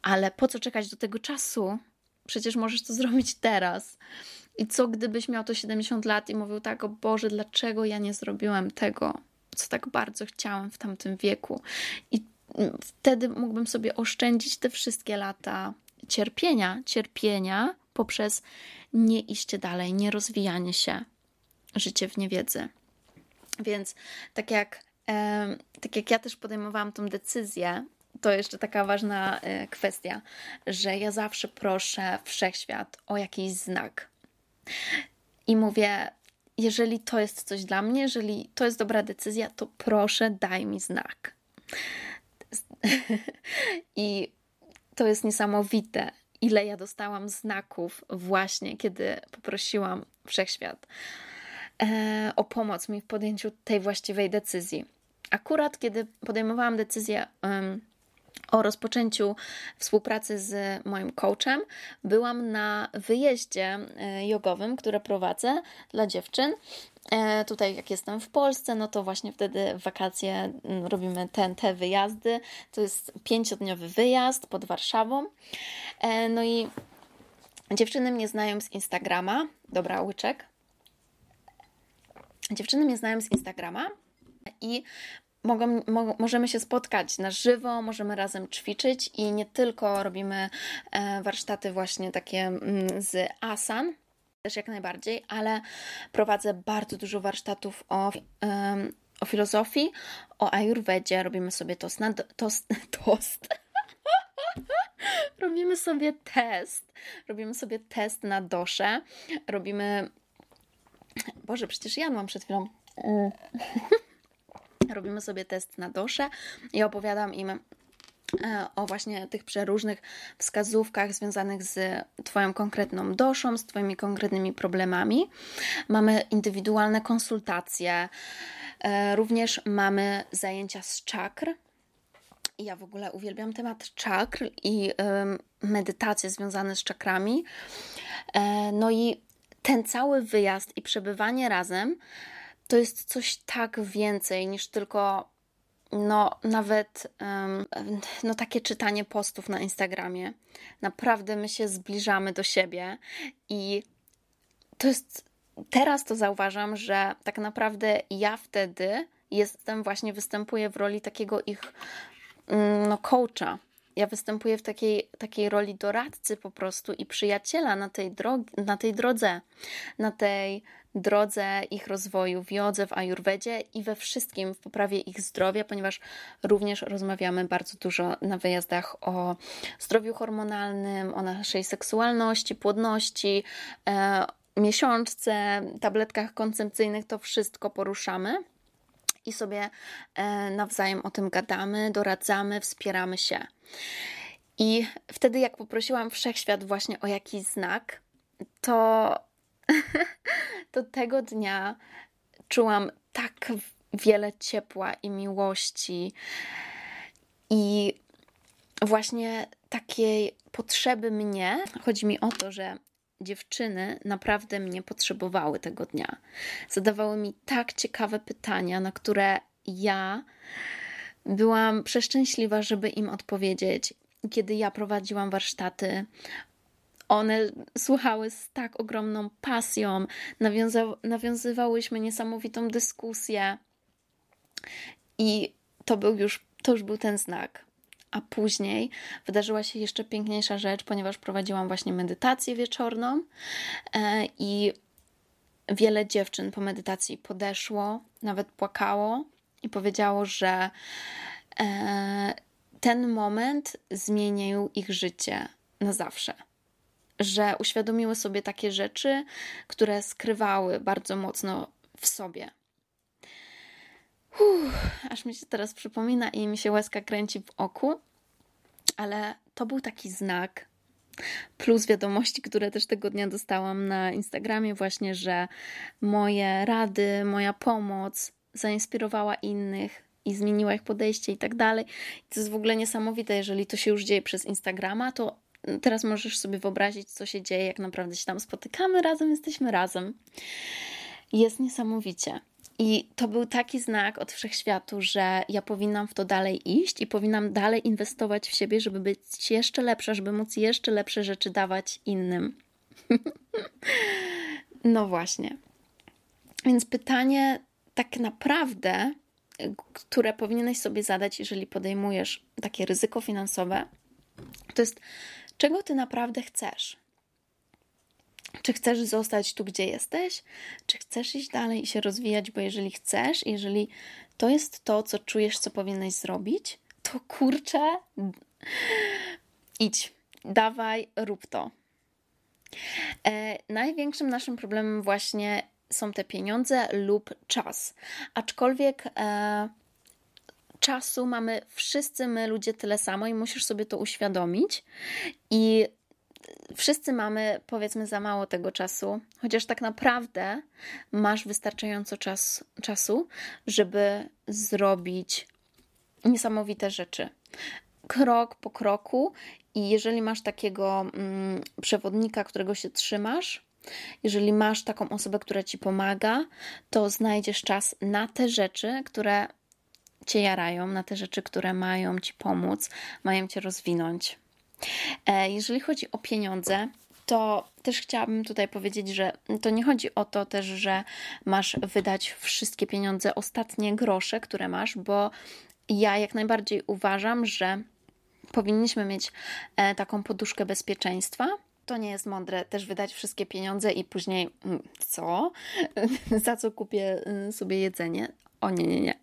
Speaker 1: Ale po co czekać do tego czasu? Przecież możesz to zrobić teraz. I co gdybyś miał to 70 lat i mówił tak, o Boże, dlaczego ja nie zrobiłem tego, co tak bardzo chciałem w tamtym wieku? I wtedy mógłbym sobie oszczędzić te wszystkie lata cierpienia, cierpienia poprzez nie iście dalej, nie rozwijanie się, życie w niewiedzy. Więc tak jak, tak jak ja też podejmowałam tą decyzję, to jeszcze taka ważna e, kwestia, że ja zawsze proszę wszechświat o jakiś znak. I mówię, jeżeli to jest coś dla mnie, jeżeli to jest dobra decyzja, to proszę daj mi znak. I to jest niesamowite, ile ja dostałam znaków właśnie, kiedy poprosiłam wszechświat e, o pomoc mi w podjęciu tej właściwej decyzji. Akurat kiedy podejmowałam decyzję o rozpoczęciu współpracy z moim coachem, byłam na wyjeździe e, jogowym, które prowadzę dla dziewczyn. E, tutaj, jak jestem w Polsce, no to właśnie wtedy w wakacje mm, robimy ten, te wyjazdy. To jest pięciodniowy wyjazd pod Warszawą. E, no i dziewczyny mnie znają z Instagrama. Dobra, łyczek. Dziewczyny mnie znają z Instagrama i mogą, mo, możemy się spotkać na żywo, możemy razem ćwiczyć i nie tylko robimy e, warsztaty właśnie takie mm, z asan, też jak najbardziej, ale prowadzę bardzo dużo warsztatów o, o filozofii, o ayurvedzie, robimy sobie tost na tost, tost. robimy sobie test, robimy sobie test na doszę, robimy Boże, przecież ja mam przed chwilą robimy sobie test na doszę i opowiadam im e, o właśnie tych przeróżnych wskazówkach związanych z Twoją konkretną doszą, z Twoimi konkretnymi problemami. Mamy indywidualne konsultacje, e, również mamy zajęcia z czakr. Ja w ogóle uwielbiam temat czakr i medytacje związane z czakrami. E, no i ten cały wyjazd i przebywanie razem to jest coś tak więcej niż tylko no nawet no takie czytanie postów na Instagramie. Naprawdę my się zbliżamy do siebie i to jest teraz to zauważam, że tak naprawdę ja wtedy jestem właśnie występuję w roli takiego ich mm, no coacha. Ja występuję w takiej, takiej roli doradcy po prostu i przyjaciela na tej, drogi, na tej drodze, na tej drodze ich rozwoju w jodze, w ajurwedzie i we wszystkim w poprawie ich zdrowia, ponieważ również rozmawiamy bardzo dużo na wyjazdach o zdrowiu hormonalnym, o naszej seksualności, płodności, e, miesiączce, tabletkach koncepcyjnych, to wszystko poruszamy i sobie e, nawzajem o tym gadamy, doradzamy, wspieramy się. I wtedy, jak poprosiłam wszechświat właśnie o jakiś znak, to to tego dnia czułam tak wiele ciepła i miłości i właśnie takiej potrzeby mnie. Chodzi mi o to, że dziewczyny naprawdę mnie potrzebowały tego dnia. Zadawały mi tak ciekawe pytania, na które ja byłam przeszczęśliwa, żeby im odpowiedzieć. Kiedy ja prowadziłam warsztaty, one słuchały z tak ogromną pasją, nawiąza- nawiązywałyśmy niesamowitą dyskusję. I to był już, to już był ten znak. A później wydarzyła się jeszcze piękniejsza rzecz, ponieważ prowadziłam właśnie medytację wieczorną e, i wiele dziewczyn po medytacji podeszło, nawet płakało i powiedziało, że e, ten moment zmienił ich życie na zawsze że uświadomiły sobie takie rzeczy, które skrywały bardzo mocno w sobie. Uff, aż mi się teraz przypomina i mi się łezka kręci w oku, ale to był taki znak, plus wiadomości, które też tego dnia dostałam na Instagramie, właśnie, że moje rady, moja pomoc zainspirowała innych i zmieniła ich podejście i tak dalej. To jest w ogóle niesamowite, jeżeli to się już dzieje przez Instagrama, to teraz możesz sobie wyobrazić, co się dzieje, jak naprawdę się tam spotykamy razem, jesteśmy razem. Jest niesamowicie. I to był taki znak od wszechświatu, że ja powinnam w to dalej iść i powinnam dalej inwestować w siebie, żeby być jeszcze lepsza, żeby móc jeszcze lepsze rzeczy dawać innym. no właśnie. Więc pytanie tak naprawdę, które powinieneś sobie zadać, jeżeli podejmujesz takie ryzyko finansowe, to jest, czego ty naprawdę chcesz? Czy chcesz zostać tu, gdzie jesteś? Czy chcesz iść dalej i się rozwijać? Bo jeżeli chcesz, jeżeli to jest to, co czujesz, co powinieneś zrobić, to kurczę, idź, dawaj, rób to. E, największym naszym problemem właśnie są te pieniądze lub czas. Aczkolwiek e, czasu mamy wszyscy my ludzie tyle samo i musisz sobie to uświadomić. I wszyscy mamy powiedzmy za mało tego czasu, chociaż tak naprawdę masz wystarczająco czas, czasu, żeby zrobić niesamowite rzeczy. Krok po kroku, i jeżeli masz takiego mm, przewodnika, którego się trzymasz, jeżeli masz taką osobę, która ci pomaga, to znajdziesz czas na te rzeczy, które cię jarają, na te rzeczy, które mają ci pomóc, mają cię rozwinąć. E, jeżeli chodzi o pieniądze, to też chciałabym tutaj powiedzieć, że to nie chodzi o to też, że masz wydać wszystkie pieniądze, ostatnie grosze, które masz, bo ja jak najbardziej uważam, że powinniśmy mieć e, taką poduszkę bezpieczeństwa. To nie jest mądre też wydać wszystkie pieniądze i później mm, co? Za co kupię y, sobie jedzenie? O nie, nie, nie.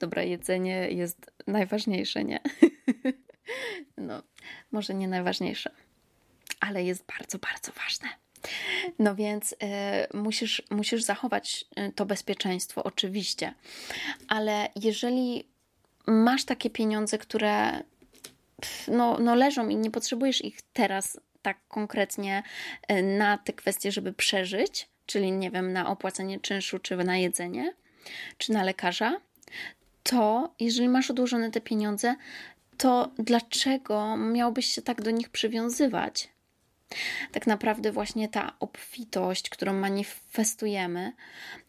Speaker 1: Dobra, jedzenie jest najważniejsze, nie? No, może nie najważniejsze, ale jest bardzo, bardzo ważne. No więc y, musisz, musisz zachować y, to bezpieczeństwo, oczywiście, ale jeżeli masz takie pieniądze, które no, no leżą i nie potrzebujesz ich teraz tak konkretnie y, na te kwestie, żeby przeżyć, czyli nie wiem, na opłacenie czynszu, czy na jedzenie, czy na lekarza, to jeżeli masz odłożone te pieniądze, to dlaczego miałbyś się tak do nich przywiązywać? Tak naprawdę, właśnie ta obfitość, którą manifestujemy,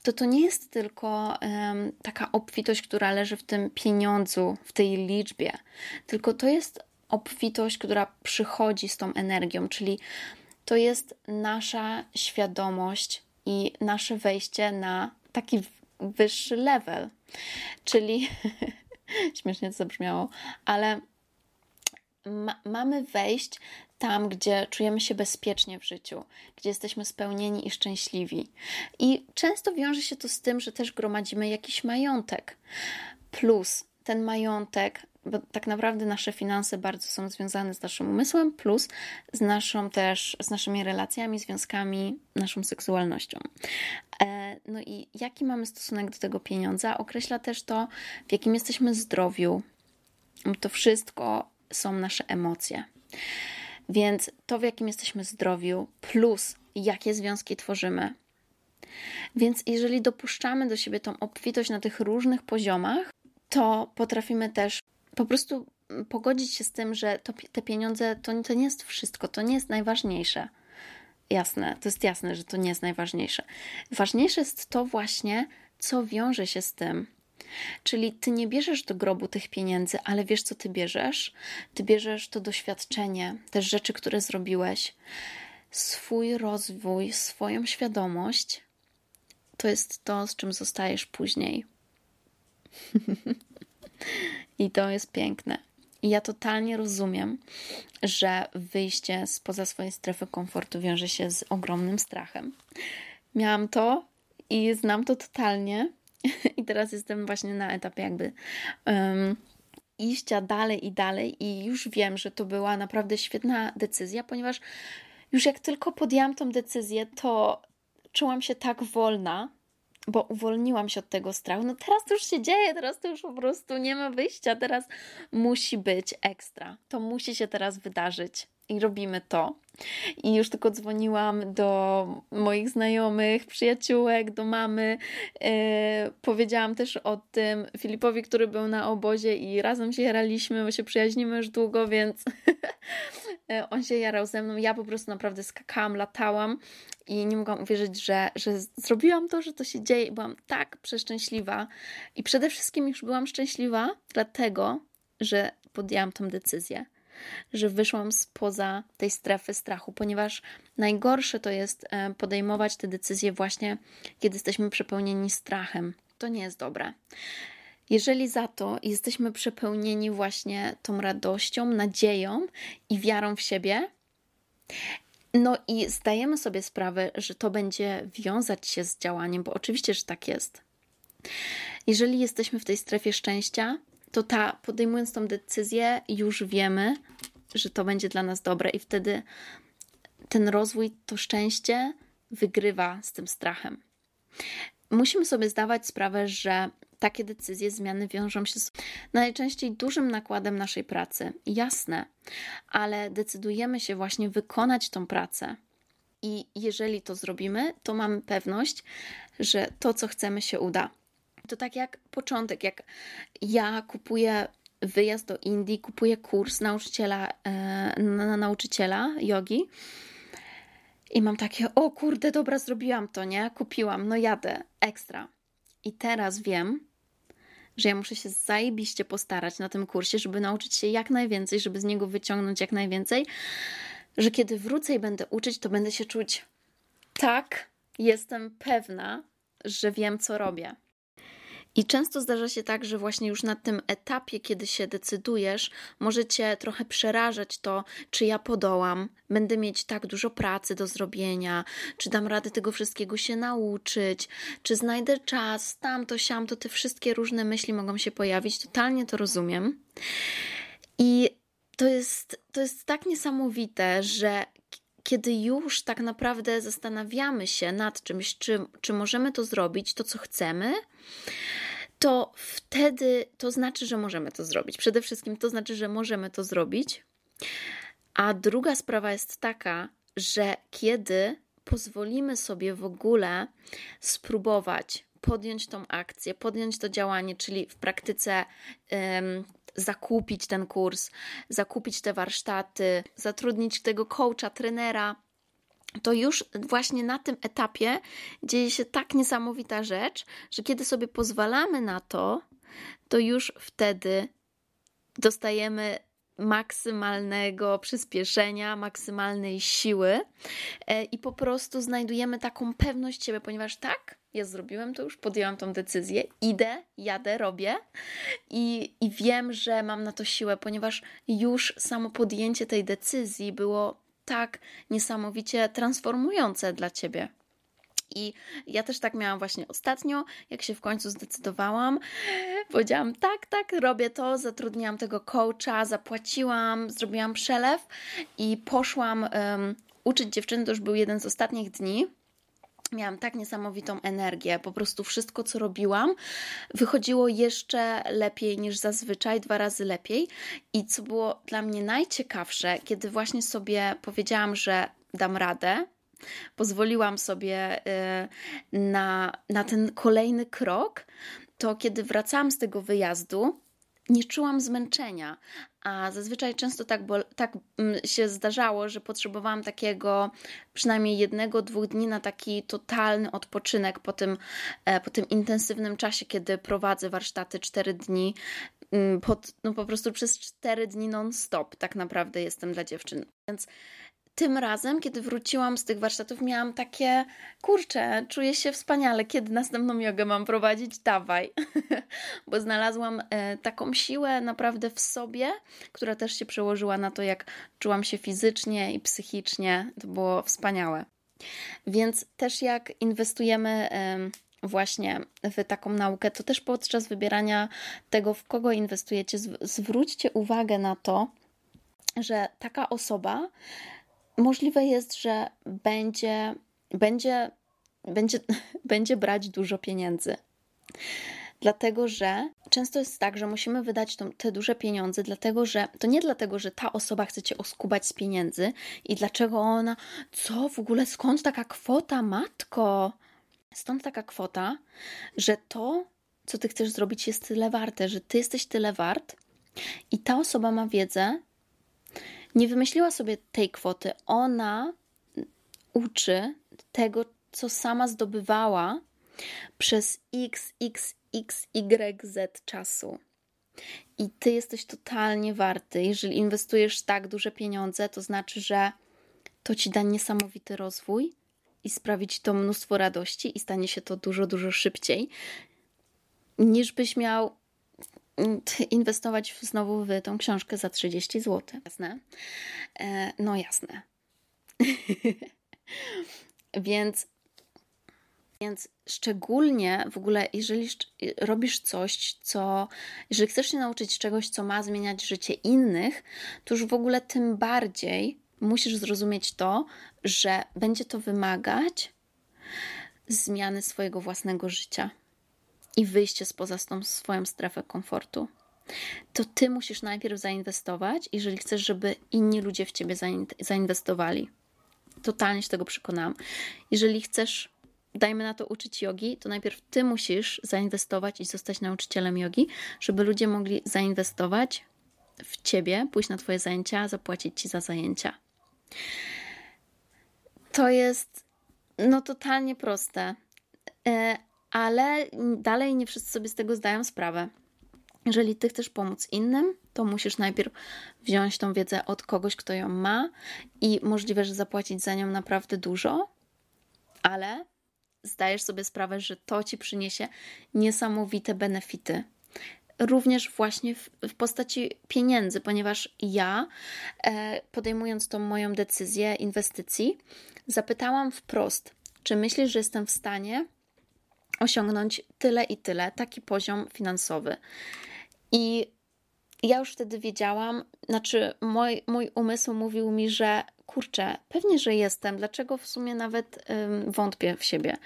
Speaker 1: to to nie jest tylko um, taka obfitość, która leży w tym pieniądzu, w tej liczbie, tylko to jest obfitość, która przychodzi z tą energią, czyli to jest nasza świadomość i nasze wejście na taki wyższy level. Czyli śmiesznie to zabrzmiało, ale ma mamy wejść tam, gdzie czujemy się bezpiecznie w życiu, gdzie jesteśmy spełnieni i szczęśliwi. I często wiąże się to z tym, że też gromadzimy jakiś majątek. Plus ten majątek bo tak naprawdę nasze finanse bardzo są związane z naszym umysłem, plus z naszą też, z naszymi relacjami, związkami, naszą seksualnością. E, no i jaki mamy stosunek do tego pieniądza, określa też to, w jakim jesteśmy zdrowiu. To wszystko są nasze emocje. Więc to, w jakim jesteśmy zdrowiu, plus jakie związki tworzymy. Więc jeżeli dopuszczamy do siebie tą obfitość na tych różnych poziomach, to potrafimy też po prostu pogodzić się z tym, że to, te pieniądze to, to nie jest wszystko, to nie jest najważniejsze. Jasne, to jest jasne, że to nie jest najważniejsze. Ważniejsze jest to właśnie, co wiąże się z tym. Czyli ty nie bierzesz do grobu tych pieniędzy, ale wiesz, co ty bierzesz? Ty bierzesz to doświadczenie, te rzeczy, które zrobiłeś, swój rozwój, swoją świadomość. To jest to, z czym zostajesz później. I to jest piękne. I ja totalnie rozumiem, że wyjście spoza swojej strefy komfortu wiąże się z ogromnym strachem. Miałam to i znam to totalnie. I teraz jestem właśnie na etapie jakby um, iścia dalej i dalej, i już wiem, że to była naprawdę świetna decyzja, ponieważ już jak tylko podjęłam tą decyzję, to czułam się tak wolna, bo uwolniłam się od tego strachu. No teraz to już się dzieje, teraz to już po prostu nie ma wyjścia, teraz musi być ekstra. To musi się teraz wydarzyć i robimy to. I już tylko dzwoniłam do moich znajomych, przyjaciółek, do mamy. Yy, powiedziałam też o tym Filipowi, który był na obozie i razem się jaraliśmy, bo się przyjaźnimy już długo, więc e, on się jarał ze mną. Ja po prostu naprawdę skakałam, latałam i nie mogłam uwierzyć, że, że zrobiłam to, że to się dzieje. Byłam tak przeszczęśliwa. I przede wszystkim już byłam szczęśliwa, dlatego, że podjęłam tą decyzję że wyszłam spoza tej strefy strachu, ponieważ najgorsze to jest e, podejmować te decyzje właśnie, kiedy jesteśmy przepełnieni strachem. To nie jest dobre. Jeżeli za to jesteśmy przepełnieni właśnie tą radością, nadzieją i wiarą w siebie, no i zdajemy sobie sprawę, że to będzie wiązać się z działaniem, bo oczywiście, że tak jest. Jeżeli jesteśmy w tej strefie szczęścia, to ta, podejmując tą decyzję, już wiemy, że to będzie dla nas dobre, i wtedy ten rozwój, to szczęście wygrywa z tym strachem. Musimy sobie zdawać sprawę, że takie decyzje, zmiany wiążą się z najczęściej dużym nakładem naszej pracy. Jasne, ale decydujemy się właśnie wykonać tą pracę. I jeżeli to zrobimy, to mamy pewność, że to, co chcemy, się uda. To tak jak początek, jak ja kupuję wyjazd do Indii, kupuję kurs nauczyciela, e, na nauczyciela jogi. I mam takie, o kurde, dobra, zrobiłam to, nie? Kupiłam, no jadę, ekstra. I teraz wiem, że ja muszę się zajebiście postarać na tym kursie, żeby nauczyć się jak najwięcej, żeby z niego wyciągnąć jak najwięcej, że kiedy wrócę i będę uczyć, to będę się czuć tak, jestem pewna, że wiem, co robię. I często zdarza się tak, że właśnie już na tym etapie, kiedy się decydujesz, może cię trochę przerażać to, czy ja podołam, będę mieć tak dużo pracy do zrobienia, czy dam radę tego wszystkiego się nauczyć, czy znajdę czas, tam to siam, to te wszystkie różne myśli mogą się pojawić. Totalnie to rozumiem. I to jest, to jest tak niesamowite, że kiedy już tak naprawdę zastanawiamy się nad czymś, czy, czy możemy to zrobić, to co chcemy, to wtedy to znaczy, że możemy to zrobić. Przede wszystkim to znaczy, że możemy to zrobić. A druga sprawa jest taka, że kiedy pozwolimy sobie w ogóle spróbować podjąć tą akcję, podjąć to działanie, czyli w praktyce zakupić ten kurs, zakupić te warsztaty, zatrudnić tego coacha, trenera, to już właśnie na tym etapie dzieje się tak niesamowita rzecz, że kiedy sobie pozwalamy na to, to już wtedy dostajemy maksymalnego przyspieszenia, maksymalnej siły e, i po prostu znajdujemy taką pewność siebie, ponieważ tak, ja zrobiłem to już, podjęłam tą decyzję, idę, jadę, robię i, i wiem, że mam na to siłę, ponieważ już samo podjęcie tej decyzji było tak niesamowicie transformujące dla ciebie. I ja też tak miałam właśnie ostatnio, jak się w końcu zdecydowałam. Powiedziałam, tak, tak, robię to, zatrudniłam tego coacha, zapłaciłam, zrobiłam przelew i poszłam um, uczyć dziewczyny. To już był jeden z ostatnich dni miałam tak niesamowitą energię. Po prostu wszystko, co robiłam, wychodziło jeszcze lepiej niż zazwyczaj, dwa razy lepiej. I co było dla mnie najciekawsze, kiedy właśnie sobie powiedziałam, że dam radę, pozwoliłam sobie y, na, na ten kolejny krok, to kiedy wracałam z tego wyjazdu, nie czułam zmęczenia, a zazwyczaj często tak, bo, tak mm, się zdarzało, że potrzebowałam takiego przynajmniej jednego, dwóch dni na taki totalny odpoczynek po tym, e, po tym intensywnym czasie, kiedy prowadzę warsztaty cztery dni. Mm, pod, no po prostu przez cztery dni non-stop tak naprawdę jestem dla dziewczyn. Więc tym razem, kiedy wróciłam z tych warsztatów, miałam takie, kurczę, czuję się wspaniale, kiedy następną jogę mam prowadzić, dawaj. Bo znalazłam e, taką siłę naprawdę w sobie, która też się przełożyła na to, jak czułam się fizycznie i psychicznie. To było wspaniałe. Więc też jak inwestujemy właśnie w taką naukę, to też podczas wybierania tego, w kogo inwestujecie, zwróćcie uwagę na to, że taka osoba możliwe jest, że będzie, będzie będzie, będzie brać dużo pieniędzy. Dlatego, że często jest tak, że musimy wydać tą, te duże pieniądze, dlatego że to nie dlatego, że ta osoba chce cię oskubać z pieniędzy i dlaczego ona, co w ogóle, skąd taka kwota, matko? Stąd taka kwota, że to, co ty chcesz zrobić, jest tyle warte, że ty jesteś tyle wart i ta osoba ma wiedzę, nie wymyśliła sobie tej kwoty, ona uczy tego, co sama zdobywała przez x, x, x, y, z czasu. I ty jesteś totalnie warty. Jeżeli inwestujesz tak duże pieniądze, to znaczy, że to ci da niesamowity rozwój i sprawi ci to mnóstwo radości i stanie się to dużo, dużo szybciej, niż byś miał inwestować znowu w tą książkę za 30 zł. Jasne? E, no jasne. Więc więc szczególnie w ogóle, jeżeli robisz coś, co, jeżeli chcesz się nauczyć czegoś, co ma zmieniać życie innych, to już w ogóle tym bardziej musisz zrozumieć to, że będzie to wymagać zmiany swojego własnego życia i wyjście spoza tą swoją strefę komfortu. To ty musisz najpierw zainwestować, jeżeli chcesz, żeby inni ludzie w ciebie zainwestowali. Totalnie się tego przekonałam. Jeżeli chcesz dajmy na to uczyć jogi, to najpierw ty musisz zainwestować i zostać nauczycielem jogi, żeby ludzie mogli zainwestować w ciebie, pójść na twoje zajęcia, zapłacić ci za zajęcia. To jest no totalnie proste, e, ale dalej nie wszyscy sobie z tego zdają sprawę. Jeżeli ty chcesz pomóc innym, to musisz najpierw wziąć tą wiedzę od kogoś, kto ją ma i możliwe, że zapłacić za nią naprawdę dużo, ale zdajesz sobie sprawę, że to ci przyniesie niesamowite benefity. Również właśnie w, w postaci pieniędzy, ponieważ ja, e, podejmując tą moją decyzję inwestycji, zapytałam wprost, czy myślisz, że jestem w stanie osiągnąć tyle i tyle, taki poziom finansowy. I ja już wtedy wiedziałam, znaczy mój, mój umysł mówił mi, że kurczę, pewnie, że jestem, dlaczego w sumie nawet ym, wątpię w siebie.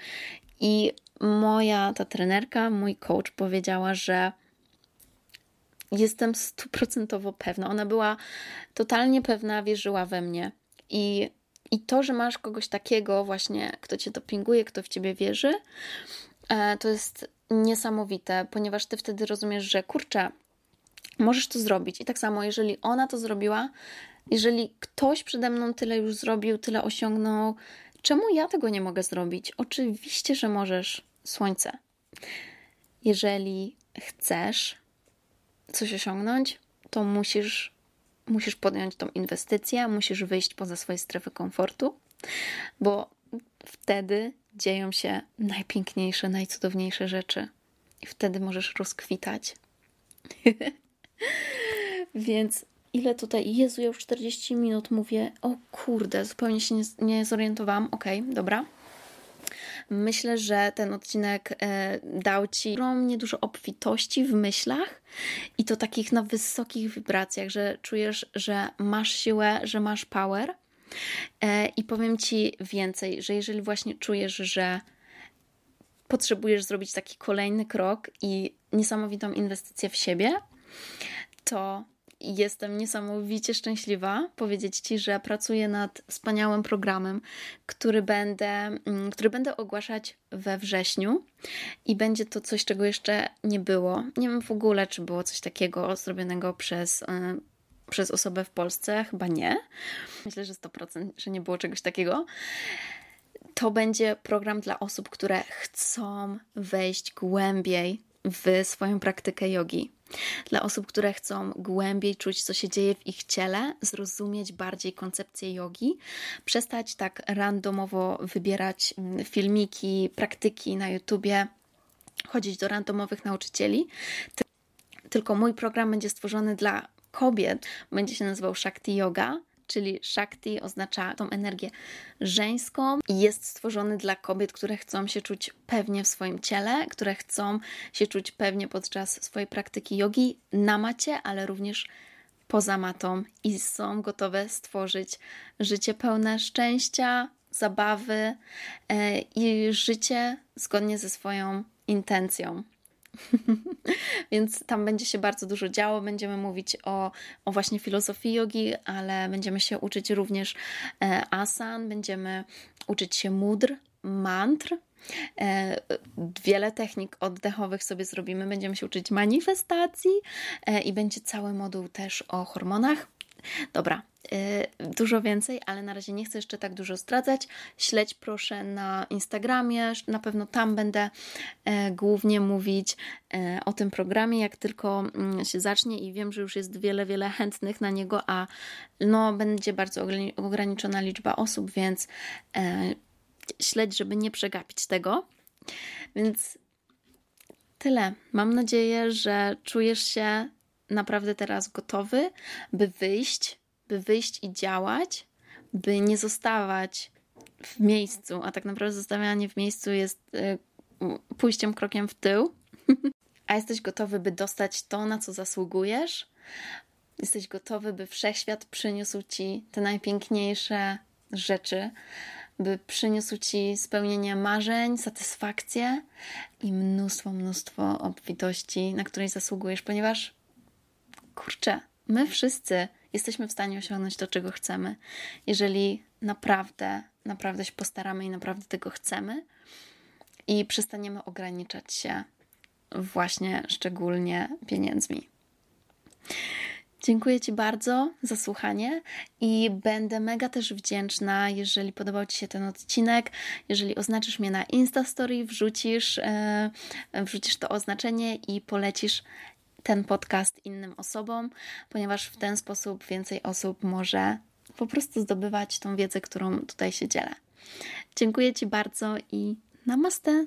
Speaker 1: I moja ta trenerka, mój coach powiedziała, że jestem stuprocentowo pewna. Ona była totalnie pewna, wierzyła we mnie. I, I to, że masz kogoś takiego właśnie, kto cię dopinguje, kto w ciebie wierzy, to jest niesamowite, ponieważ ty wtedy rozumiesz, że kurczę, możesz to zrobić. I tak samo, jeżeli ona to zrobiła, jeżeli ktoś przede mną tyle już zrobił, tyle osiągnął, czemu ja tego nie mogę zrobić? Oczywiście, że możesz, słońce. Jeżeli chcesz coś osiągnąć, to musisz, musisz podjąć tą inwestycję, musisz wyjść poza swoje strefy komfortu, bo wtedy dzieją się najpiękniejsze, najcudowniejsze rzeczy. I wtedy możesz rozkwitać. Więc ile tutaj? Jezu, ja już 40 minut mówię. O kurde, zupełnie się nie, nie zorientowałam. Okej, okay, dobra. Myślę, że ten odcinek e, dał Ci ogromnie dużo obfitości w myślach i to takich na wysokich wibracjach, że czujesz, że masz siłę, że masz power. E, I powiem Ci więcej, że jeżeli właśnie czujesz, że potrzebujesz zrobić taki kolejny krok i niesamowitą inwestycję w siebie, to jestem niesamowicie szczęśliwa powiedzieć Ci, że pracuję nad wspaniałym programem, który będę, mm, który będę ogłaszać we wrześniu i będzie to coś, czego jeszcze nie było. Nie wiem w ogóle, czy było coś takiego zrobionego przez y, przez osobę w Polsce? Chyba nie. Myślę, że 100%, że nie było czegoś takiego. To będzie program dla osób, które chcą wejść głębiej w swoją praktykę jogi. Dla osób, które chcą głębiej czuć, co się dzieje w ich ciele, zrozumieć bardziej koncepcję jogi, przestać tak randomowo wybierać mm, filmiki, praktyki na YouTubie, chodzić do randomowych nauczycieli. Tylko mój program będzie stworzony dla kobiet, będzie się nazywał Shakti Yoga czyli Shakti oznacza tą energię żeńską i jest stworzony dla kobiet, które chcą się czuć pewnie w swoim ciele, które chcą się czuć pewnie podczas swojej praktyki jogi na macie, ale również poza matą i są gotowe stworzyć życie pełne szczęścia, zabawy e, i życie zgodnie ze swoją intencją. Więc tam będzie się bardzo dużo działo. Będziemy mówić o, o właśnie filozofii jogi, ale będziemy się uczyć również e, asan, będziemy uczyć się mudr, mantr. E, wiele technik oddechowych sobie zrobimy. Będziemy się uczyć manifestacji e, i będzie cały moduł też o hormonach. Dobra, dużo więcej, ale na razie nie chcę jeszcze tak dużo zdradzać. Śledź proszę na Instagramie, na pewno tam będę e, głównie mówić e, o tym programie, jak tylko mm, się zacznie i wiem, że już jest wiele, wiele chętnych na niego, a no będzie bardzo ograniczona liczba osób, więc śledź, żeby nie przegapić tego. Więc tyle. Mam nadzieję, że czujesz się naprawdę teraz gotowy, by wyjść, by wyjść i działać, by nie zostawać w miejscu, a tak naprawdę zostawianie w miejscu jest y, pójściem krokiem w tył. a jesteś gotowy, by dostać to, na co zasługujesz? Jesteś gotowy, by wszechświat przyniósł ci te najpiękniejsze rzeczy, by przyniósł ci spełnienie marzeń, satysfakcję i mnóstwo, mnóstwo obfitości, na której zasługujesz, ponieważ kurczę, my wszyscy jesteśmy w stanie osiągnąć to, czego chcemy, jeżeli naprawdę, naprawdę się postaramy i naprawdę tego chcemy i przestaniemy ograniczać się właśnie szczególnie pieniędzmi. Dziękuję Ci bardzo za słuchanie i będę mega też wdzięczna, jeżeli podobał Ci się ten odcinek, jeżeli oznaczysz mnie na Instastory, wrzucisz, e, wrzucisz to oznaczenie i polecisz ten podcast innym osobom, ponieważ w ten sposób więcej osób może po prostu zdobywać tą wiedzę, którą tutaj się dzielę. Dziękuję Ci bardzo i namaste!